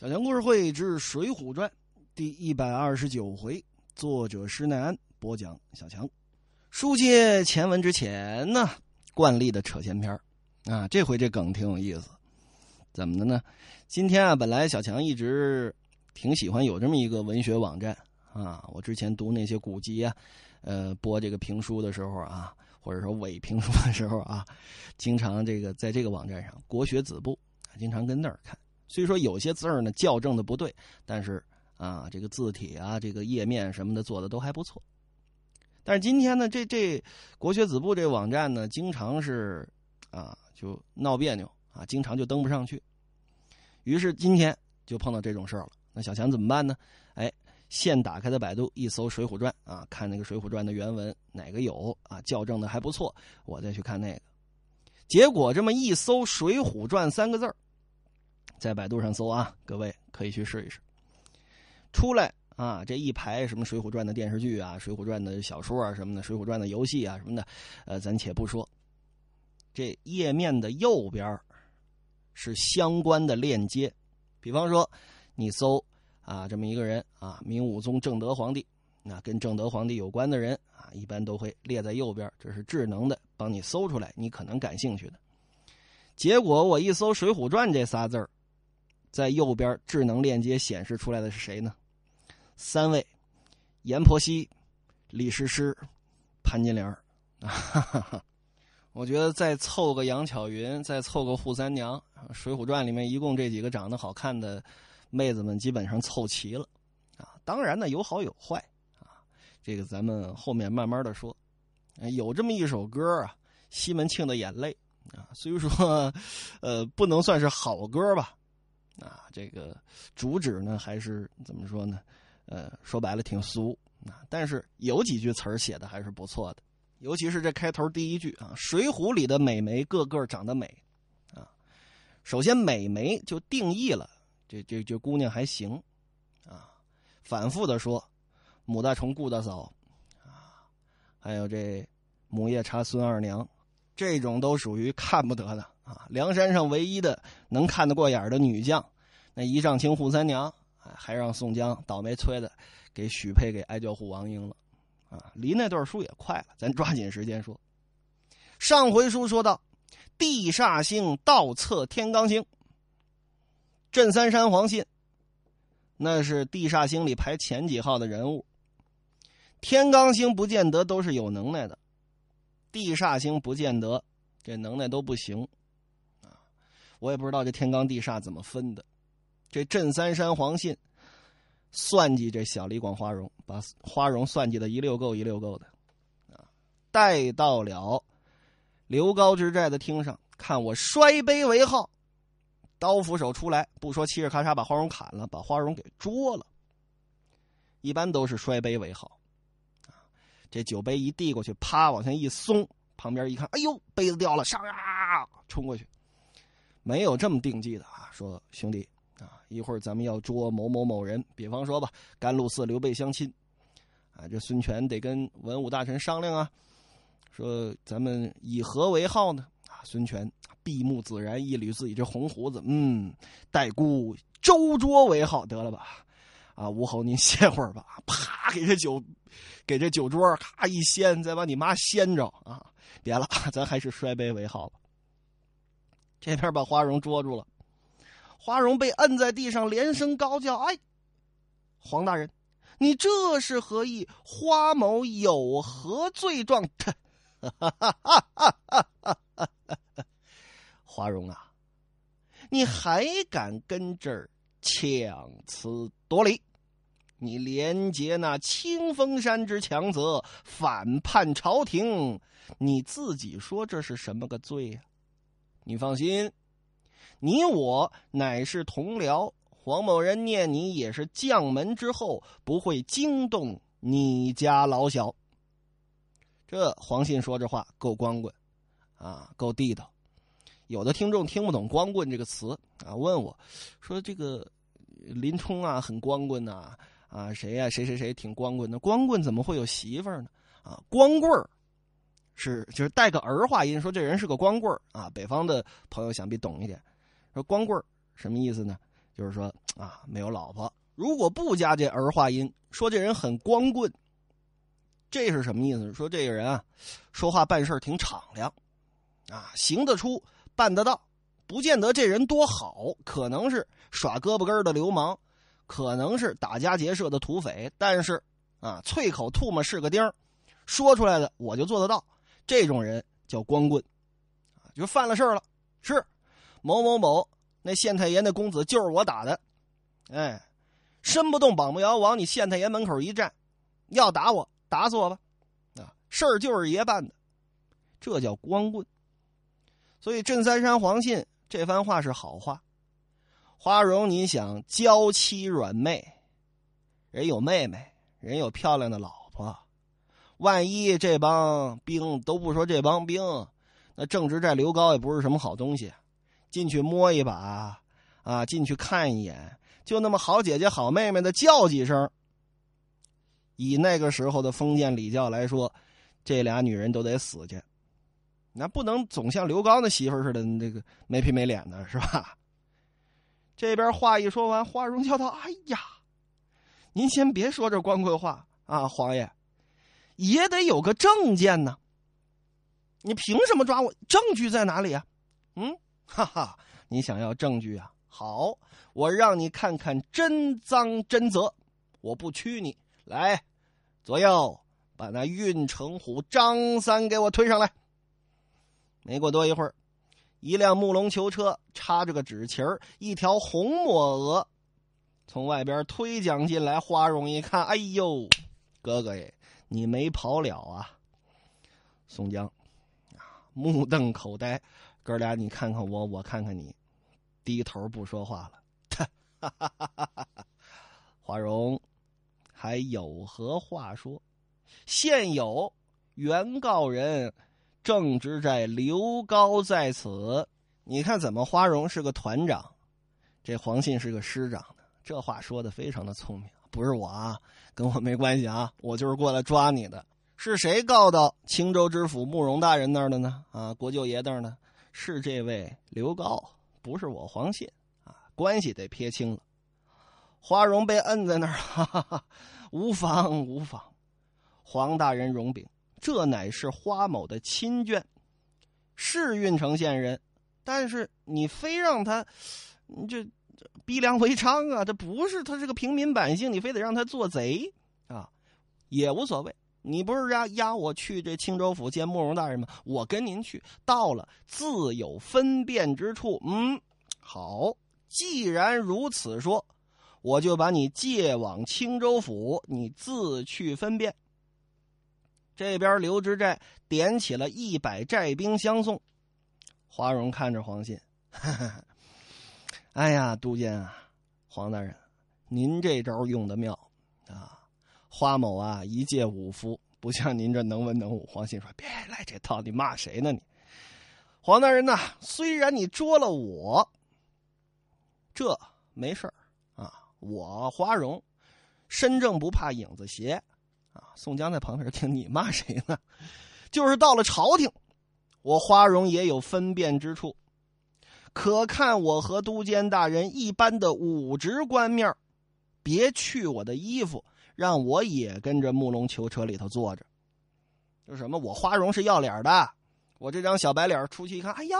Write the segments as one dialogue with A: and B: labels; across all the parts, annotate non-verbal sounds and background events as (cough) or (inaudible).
A: 小强故事会之《水浒传》第一百二十九回，作者施耐庵播讲。小强，书接前文之前呢，惯例的扯闲篇啊，这回这梗挺有意思，怎么的呢？今天啊，本来小强一直挺喜欢有这么一个文学网站啊，我之前读那些古籍啊，呃，播这个评书的时候啊，或者说伪评书的时候啊，经常这个在这个网站上国学子部，经常跟那儿看。虽说有些字儿呢校正的不对，但是啊，这个字体啊，这个页面什么的做的都还不错。但是今天呢，这这国学子部这网站呢，经常是啊就闹别扭啊，经常就登不上去。于是今天就碰到这种事儿了。那小强怎么办呢？哎，现打开的百度一搜《水浒传》啊，看那个《水浒传》的原文哪个有啊校正的还不错，我再去看那个。结果这么一搜《水浒传》三个字儿。在百度上搜啊，各位可以去试一试。出来啊，这一排什么《水浒传》的电视剧啊，《水浒传》的小说啊，什么的，《水浒传》的游戏啊，什么的，呃，咱且不说。这页面的右边是相关的链接，比方说你搜啊，这么一个人啊，明武宗正德皇帝，那跟正德皇帝有关的人啊，一般都会列在右边，这是智能的，帮你搜出来你可能感兴趣的。结果我一搜《水浒传》这仨字儿。在右边智能链接显示出来的是谁呢？三位：阎婆惜、李师师、潘金莲啊！(laughs) 我觉得再凑个杨巧云，再凑个扈三娘，《水浒传》里面一共这几个长得好看的妹子们基本上凑齐了啊！当然呢，有好有坏啊，这个咱们后面慢慢的说。有这么一首歌啊，《西门庆的眼泪》啊，虽说呃不能算是好歌吧。啊，这个主旨呢，还是怎么说呢？呃，说白了挺俗啊，但是有几句词儿写的还是不错的，尤其是这开头第一句啊，《水浒》里的美眉个个长得美啊。首先，美眉就定义了这这这姑娘还行啊，反复的说母大虫顾大嫂啊，还有这母夜叉孙二娘，这种都属于看不得的。啊，梁山上唯一的能看得过眼的女将，那一丈青扈三娘，还让宋江倒霉催的给许配给哀教扈王英了，啊，离那段书也快了，咱抓紧时间说。上回书说到，地煞星倒测天罡星，镇三山黄信，那是地煞星里排前几号的人物。天罡星不见得都是有能耐的，地煞星不见得这能耐都不行。啊我也不知道这天罡地煞怎么分的，这镇三山黄信算计这小李广花荣，把花荣算计的一溜够一溜够的，啊，带到了刘高之寨的厅上，看我摔杯为号，刀斧手出来，不说嘁哩咔嚓把花荣砍了，把花荣给捉了。一般都是摔杯为号，啊，这酒杯一递过去，啪往下一松，旁边一看，哎呦，杯子掉了，上呀，冲过去。没有这么定计的啊！说兄弟啊，一会儿咱们要捉某某某人，比方说吧，甘露寺刘备相亲，啊，这孙权得跟文武大臣商量啊，说咱们以何为号呢？啊，孙权闭目自然，一捋自己这红胡子，嗯，待孤周桌为号得了吧？啊，吴侯您歇会儿吧，啪，给这酒，给这酒桌咔一掀，再把你妈掀着啊！别了，咱还是摔杯为号吧。这边把花荣捉住了，花荣被摁在地上，连声高叫：“哎，黄大人，你这是何意？花某有何罪状？”哈 (laughs) 花荣啊，你还敢跟这儿强词夺理？你连结那清风山之强则，反叛朝廷，你自己说这是什么个罪呀？你放心，你我乃是同僚。黄某人念你也是将门之后，不会惊动你家老小。这黄信说这话够光棍，啊，够地道。有的听众听不懂“光棍”这个词啊，问我，说这个林冲啊很光棍呐，啊谁呀谁谁谁挺光棍的？光棍怎么会有媳妇儿呢？啊，光棍儿。是，就是带个儿化音，说这人是个光棍啊。北方的朋友想必懂一点。说光棍什么意思呢？就是说啊，没有老婆。如果不加这儿化音，说这人很光棍，这是什么意思？说这个人啊，说话办事挺敞亮，啊，行得出，办得到，不见得这人多好，可能是耍胳膊根的流氓，可能是打家劫舍的土匪，但是啊，啐口唾沫是个钉说出来的我就做得到。这种人叫光棍，啊，就犯了事了，是某某某那县太爷那公子就是我打的，哎，身不动膀不摇，往你县太爷门口一站，要打我打死我吧，啊，事儿就是爷办的，这叫光棍。所以镇三山黄信这番话是好话。花荣，你想娇妻软妹，人有妹妹，人有漂亮的老婆。万一这帮兵都不说这帮兵，那正直寨刘高也不是什么好东西，进去摸一把，啊，进去看一眼，就那么好姐姐好妹妹的叫几声。以那个时候的封建礼教来说，这俩女人都得死去，那不能总像刘高的媳妇似的，那个没皮没脸的是吧？这边话一说完，花荣叫道：“哎呀，您先别说这光棍话啊，皇爷。”也得有个证件呢。你凭什么抓我？证据在哪里啊？嗯，哈哈，你想要证据啊？好，我让你看看真赃真责。我不屈你，来，左右把那运城虎张三给我推上来。没过多一会儿，一辆木龙囚车插着个纸旗儿，一条红抹额，从外边推将进来。花荣一看，哎呦，哥哥耶！你没跑了啊，宋江，啊，目瞪口呆，哥俩你看看我，我看看你，低头不说话了。(laughs) 花荣还有何话说？现有原告人郑直寨刘高在此，你看怎么？花荣是个团长，这黄信是个师长，这话说的非常的聪明。不是我啊，跟我没关系啊，我就是过来抓你的。是谁告到青州知府慕容大人那儿的呢？啊，国舅爷那儿呢？是这位刘高，不是我黄信啊，关系得撇清了。花荣被摁在那儿，哈哈哈，无妨无妨。黄大人容禀，这乃是花某的亲眷，是郓城县人，但是你非让他，你这。逼良为娼啊！这不是他是个平民百姓，你非得让他做贼啊，也无所谓。你不是压压我去这青州府见慕容大人吗？我跟您去，到了自有分辨之处。嗯，好，既然如此说，我就把你借往青州府，你自去分辨。这边刘知寨点起了一百寨兵相送。华容看着黄信。哈哈哎呀，都监啊，黄大人，您这招用的妙啊！花某啊，一介武夫，不像您这能文能武。黄信说：“别来这套，你骂谁呢？你，黄大人呐，虽然你捉了我，这没事啊。我花荣，身正不怕影子斜啊。”宋江在旁边听，你骂谁呢？(laughs) 就是到了朝廷，我花荣也有分辨之处。可看我和都监大人一般的武职官面别去我的衣服，让我也跟着木龙囚车里头坐着。就什么？我花荣是要脸的，我这张小白脸出去一看，哎呦，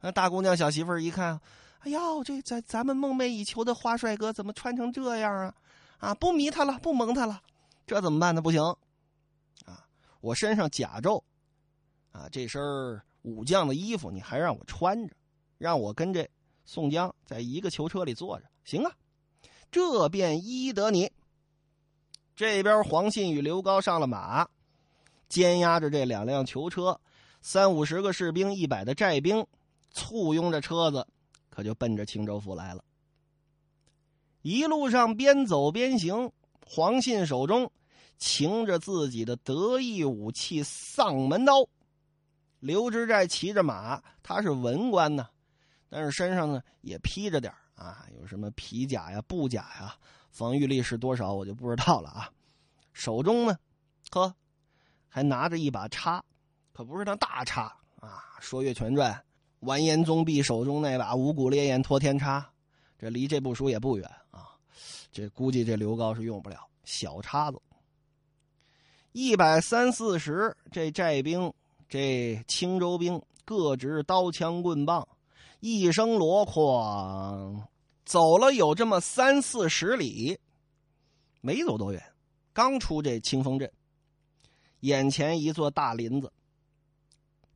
A: 那大姑娘小媳妇一看，哎呦，这咱咱们梦寐以求的花帅哥怎么穿成这样啊？啊，不迷他了，不蒙他了，这怎么办呢？不行，啊，我身上甲胄，啊，这身武将的衣服你还让我穿着，让我跟这宋江在一个囚车里坐着，行啊，这便依得你。这边黄信与刘高上了马，监押着这两辆囚车，三五十个士兵，一百的寨兵，簇拥着车子，可就奔着青州府来了。一路上边走边行，黄信手中擎着自己的得意武器丧门刀。刘知寨骑着马，他是文官呢，但是身上呢也披着点啊，有什么皮甲呀、布甲呀，防御力是多少我就不知道了啊。手中呢，呵，还拿着一把叉，可不是那大叉啊。说《岳全传》，完颜宗弼手中那把五谷烈焰托天叉，这离这部书也不远啊。这估计这刘高是用不了小叉子。一百三四十，这寨兵，这青州兵各执刀枪棍棒，一声锣哐，走了有这么三四十里，没走多远，刚出这清风镇，眼前一座大林子，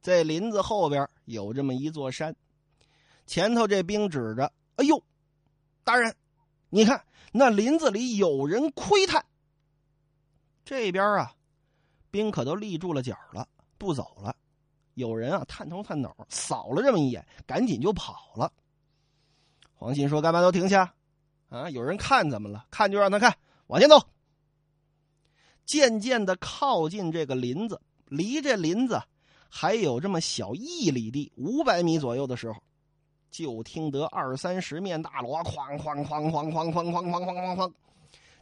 A: 在林子后边有这么一座山，前头这兵指着：“哎呦，大人，你看那林子里有人窥探。”这边啊。兵可都立住了脚了，不走了。有人啊，探头探脑，扫了这么一眼，赶紧就跑了。黄信说：“干嘛都停下？啊，有人看怎么了？看就让他看，往前走。”渐渐的靠近这个林子，离这林子还有这么小一里地，五百米左右的时候，就听得二三十面大锣哐哐哐哐哐哐哐哐哐哐哐，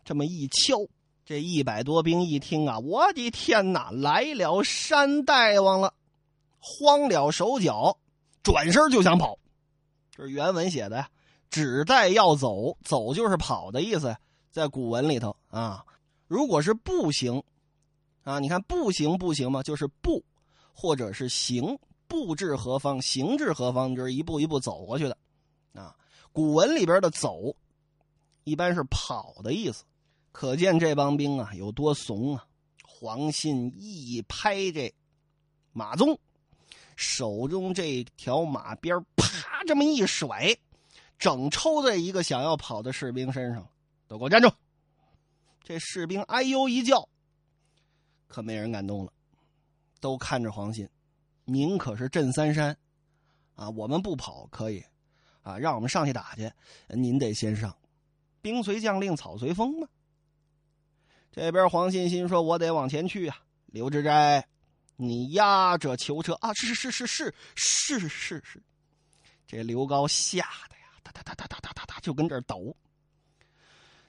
A: 这么一敲。这一百多兵一听啊，我的天哪，来了山大王了，慌了手脚，转身就想跑。这是原文写的呀，只带要走，走就是跑的意思，在古文里头啊。如果是步行，啊，你看步行步行嘛，就是步，或者是行，步至何方，行至何方，就是一步一步走过去的。啊，古文里边的走，一般是跑的意思。可见这帮兵啊有多怂啊！黄信一拍这马鬃，手中这条马鞭啪这么一甩，整抽在一个想要跑的士兵身上。都给我站住！这士兵哎呦一叫，可没人敢动了，都看着黄信。您可是镇三山啊，我们不跑可以啊，让我们上去打去，您得先上。兵随将令，草随风嘛。这边黄信心说：“我得往前去啊，刘志斋，你压着囚车啊！是是是是是是是是。”这刘高吓得呀，哒哒哒哒哒哒哒，就跟这儿抖。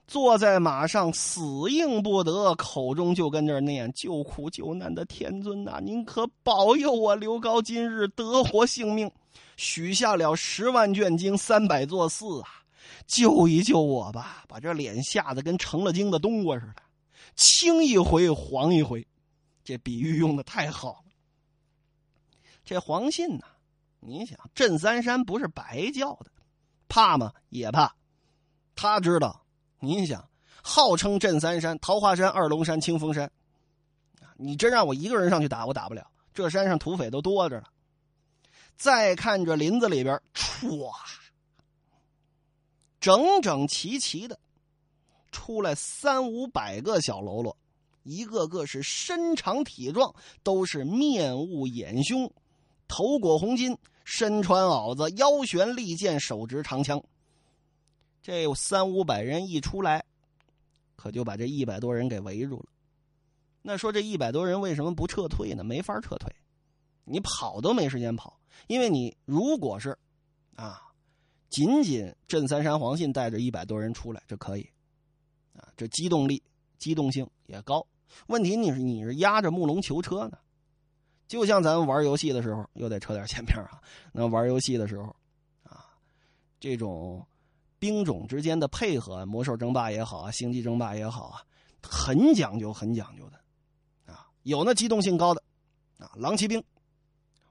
A: 坐在马上死硬不得，口中就跟这儿念：“救苦救难的天尊呐，您可保佑我刘高今日得活性命。”许下了十万卷经、三百座寺啊，救一救我吧！把这脸吓得跟成了精的冬瓜似的，青一回黄一回。这比喻用的太好了。这黄信呐，你想镇三山不是白叫的。怕吗？也怕。他知道，您想，号称镇三山，桃花山、二龙山、清风山，你真让我一个人上去打，我打不了。这山上土匪都多着呢。再看这林子里边，歘，整整齐齐的。出来三五百个小喽啰，一个个是身长体壮，都是面雾眼凶，头裹红巾，身穿袄子，腰悬利剑，手执长枪。这三五百人一出来，可就把这一百多人给围住了。那说这一百多人为什么不撤退呢？没法撤退，你跑都没时间跑，因为你如果是啊，仅仅镇三山黄信带着一百多人出来，这可以。啊，这机动力、机动性也高。问题你是你是压着木龙囚车呢，就像咱玩游戏的时候，又得扯点前面啊。那玩游戏的时候，啊，这种兵种之间的配合，魔兽争霸也好啊，星际争霸也好啊，很讲究，很讲究的。啊，有那机动性高的，啊，狼骑兵，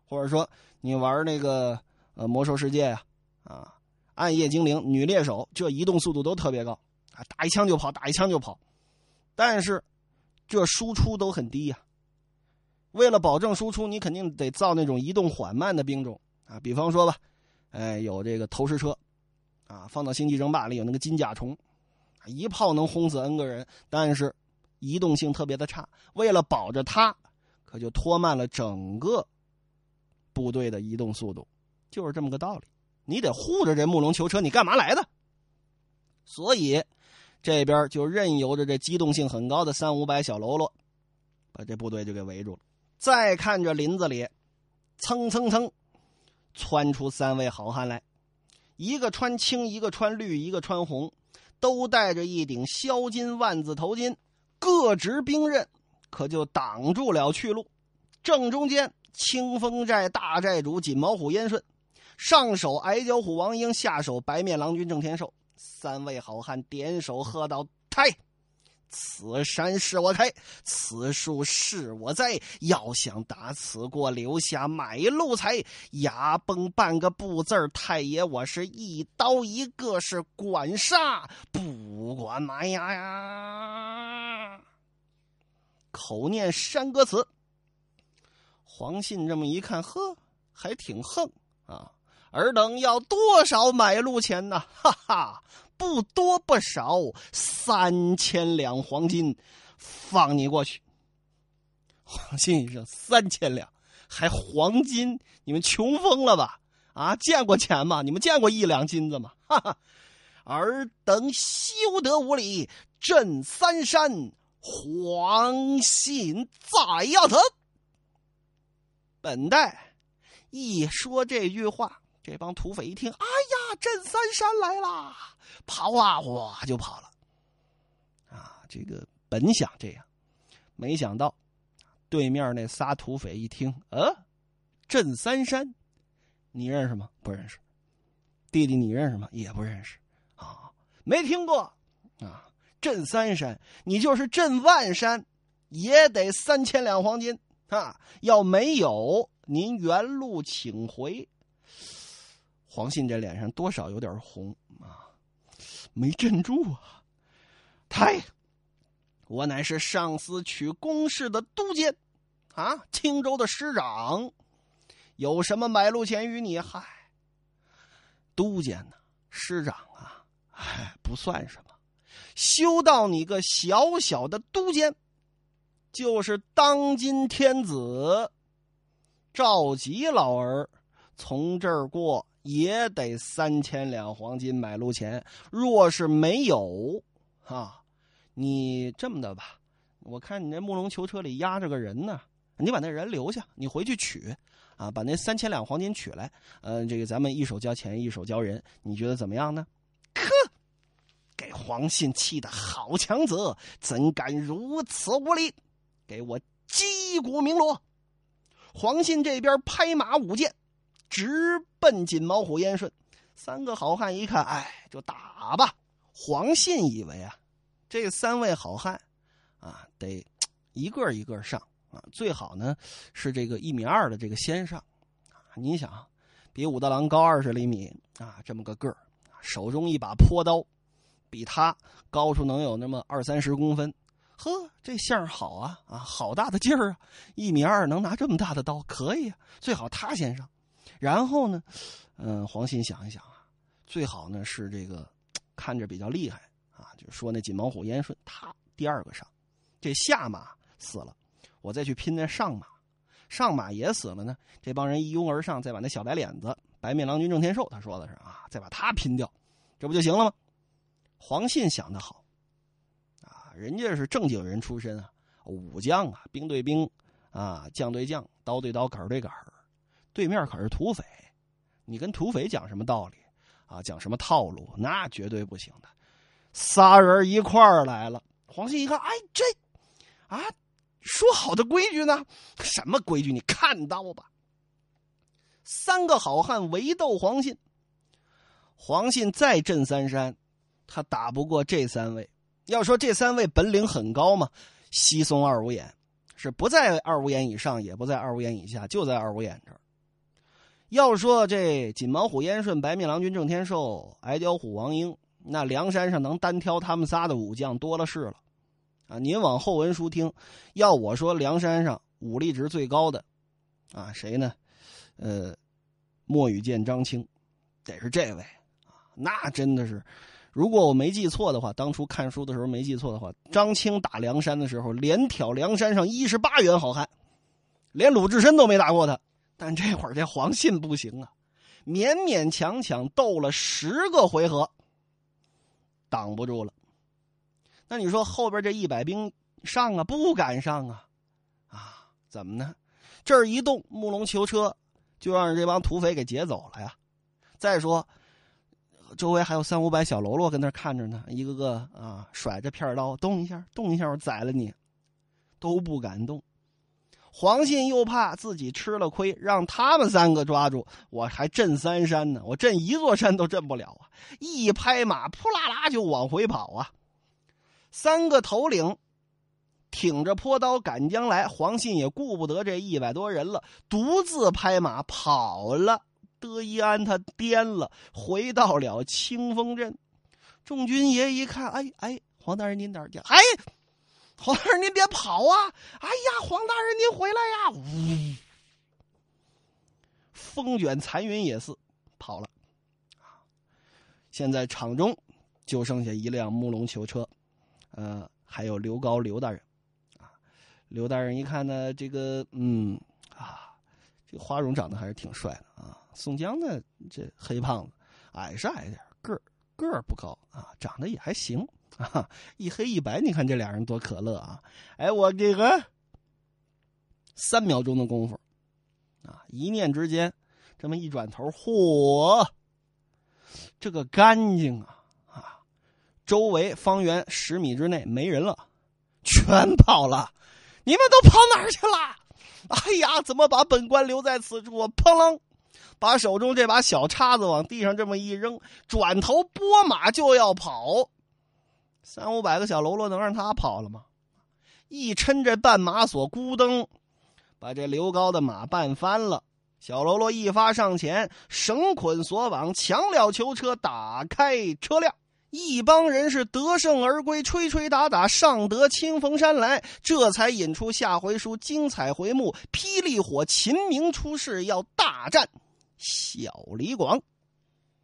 A: 或者说你玩那个呃魔兽世界呀，啊，暗夜精灵、女猎手，这移动速度都特别高。啊，打一枪就跑，打一枪就跑，但是这输出都很低呀。为了保证输出，你肯定得造那种移动缓慢的兵种啊。比方说吧，哎，有这个投石车，啊，放到星际争霸里有那个金甲虫，一炮能轰死 N 个人，但是移动性特别的差。为了保着它，可就拖慢了整个部队的移动速度，就是这么个道理。你得护着这木龙囚车，你干嘛来的？所以。这边就任由着这机动性很高的三五百小喽啰，把这部队就给围住了。再看这林子里，蹭蹭蹭，窜出三位好汉来，一个穿青，一个穿绿，一个穿红，都戴着一顶削金万字头巾，各执兵刃，可就挡住了去路。正中间，清风寨大寨主锦毛虎燕顺，上手矮脚虎王英，下手白面郎君郑天寿，三位好汉点手喝道：“太！”此山是我开，此树是我栽。要想打此过，留下买路财。牙崩半个不字太爷我是一刀一个是管杀，不管埋呀呀！口念山歌词。黄信这么一看，呵，还挺横啊！尔等要多少买路钱呢？哈哈！不多不少，三千两黄金，放你过去。黄信一声：“三千两，还黄金？你们穷疯了吧？啊，见过钱吗？你们见过一两金子吗？哈哈！尔等休得无礼！镇三山，黄信在呀！他。本代一说这句话。”这帮土匪一听，哎呀，镇三山来啦！跑啊，哇就跑了。啊，这个本想这样，没想到对面那仨土匪一听，呃，镇三山，你认识吗？不认识。弟弟，你认识吗？也不认识。啊，没听过。啊，镇三山，你就是镇万山，也得三千两黄金啊！要没有，您原路请回。黄信这脸上多少有点红啊，没镇住啊！太，我乃是上司取公事的都监，啊，青州的师长，有什么买路钱与你？嗨，都监呢，师长啊，哎，不算什么，修到你个小小的都监，就是当今天子赵吉老儿从这儿过。也得三千两黄金买路钱，若是没有，啊，你这么的吧，我看你那木龙囚车里压着个人呢，你把那人留下，你回去取，啊，把那三千两黄金取来，呃，这个咱们一手交钱一手交人，你觉得怎么样呢？呵，给黄信气的好强子，怎敢如此无礼？给我击鼓鸣锣！黄信这边拍马舞剑。直奔锦毛虎燕顺，三个好汉一看，哎，就打吧。黄信以为啊，这三位好汉啊，得一个一个上啊，最好呢是这个一米二的这个先上啊。你想，比武大郎高二十厘米啊，这么个个儿，手中一把坡刀，比他高出能有那么二三十公分。呵，这相好啊啊，好大的劲儿啊！一米二能拿这么大的刀，可以啊。最好他先上。然后呢，嗯，黄信想一想啊，最好呢是这个看着比较厉害啊，就说那锦毛虎燕顺他第二个上，这下马死了，我再去拼那上马，上马也死了呢，这帮人一拥而上，再把那小白脸子白面郎君郑天寿，他说的是啊，再把他拼掉，这不就行了吗？黄信想的好啊，人家是正经人出身啊，武将啊，兵对兵啊，将对将，刀对刀，杆对杆儿。对面可是土匪，你跟土匪讲什么道理啊？讲什么套路？那绝对不行的。仨人一块儿来了，黄信一看，哎，这啊，说好的规矩呢？什么规矩？你看到吧？三个好汉围斗黄信，黄信再镇三山，他打不过这三位。要说这三位本领很高嘛，西松二五眼是不在二五眼以上，也不在二五眼以下，就在二五眼这儿。要说这锦毛虎燕顺、白面郎君郑天寿、矮脚虎王英，那梁山上能单挑他们仨的武将多了是了，啊！您往后文书听，要我说梁山上武力值最高的，啊，谁呢？呃，莫羽见张青，得是这位啊！那真的是，如果我没记错的话，当初看书的时候没记错的话，张青打梁山的时候，连挑梁山上一十八员好汉，连鲁智深都没打过他。但这会儿这黄信不行啊，勉勉强强斗了十个回合，挡不住了。那你说后边这一百兵上啊，不敢上啊，啊，怎么呢？这儿一动，木龙囚车就让这帮土匪给劫走了呀。再说，周围还有三五百小喽啰跟那看着呢，一个个啊甩着片刀，动一下，动一下，我宰了你，都不敢动。黄信又怕自己吃了亏，让他们三个抓住，我还镇三山呢，我镇一座山都镇不了啊！一拍马，扑啦啦就往回跑啊！三个头领挺着坡刀赶将来，黄信也顾不得这一百多人了，独自拍马跑了。德一安他颠了，回到了清风镇。众军爷一看，哎哎，黄大人您哪儿去？哎。黄大人，您别跑啊！哎呀，黄大人，您回来呀！呜，风卷残云也似，跑了。现在场中就剩下一辆木龙囚车，呃，还有刘高刘大人。啊，刘大人一看呢，这个，嗯，啊，这花荣长得还是挺帅的啊。宋江呢，这黑胖子，矮是矮点个儿个儿不高啊，长得也还行。啊，一黑一白，你看这俩人多可乐啊！哎，我这个三秒钟的功夫，啊，一念之间，这么一转头，嚯，这个干净啊啊！周围方圆十米之内没人了，全跑了，你们都跑哪儿去了？哎呀，怎么把本官留在此处？砰啷，把手中这把小叉子往地上这么一扔，转头拨马就要跑。三五百个小喽啰能让他跑了吗？一抻这绊马索，咕噔，把这刘高的马绊翻了。小喽啰一发上前，绳捆索绑，强了囚车，打开车辆。一帮人是得胜而归，吹吹打打，上得清风山来。这才引出下回书精彩回目：霹雳火秦明出世，要大战小李广。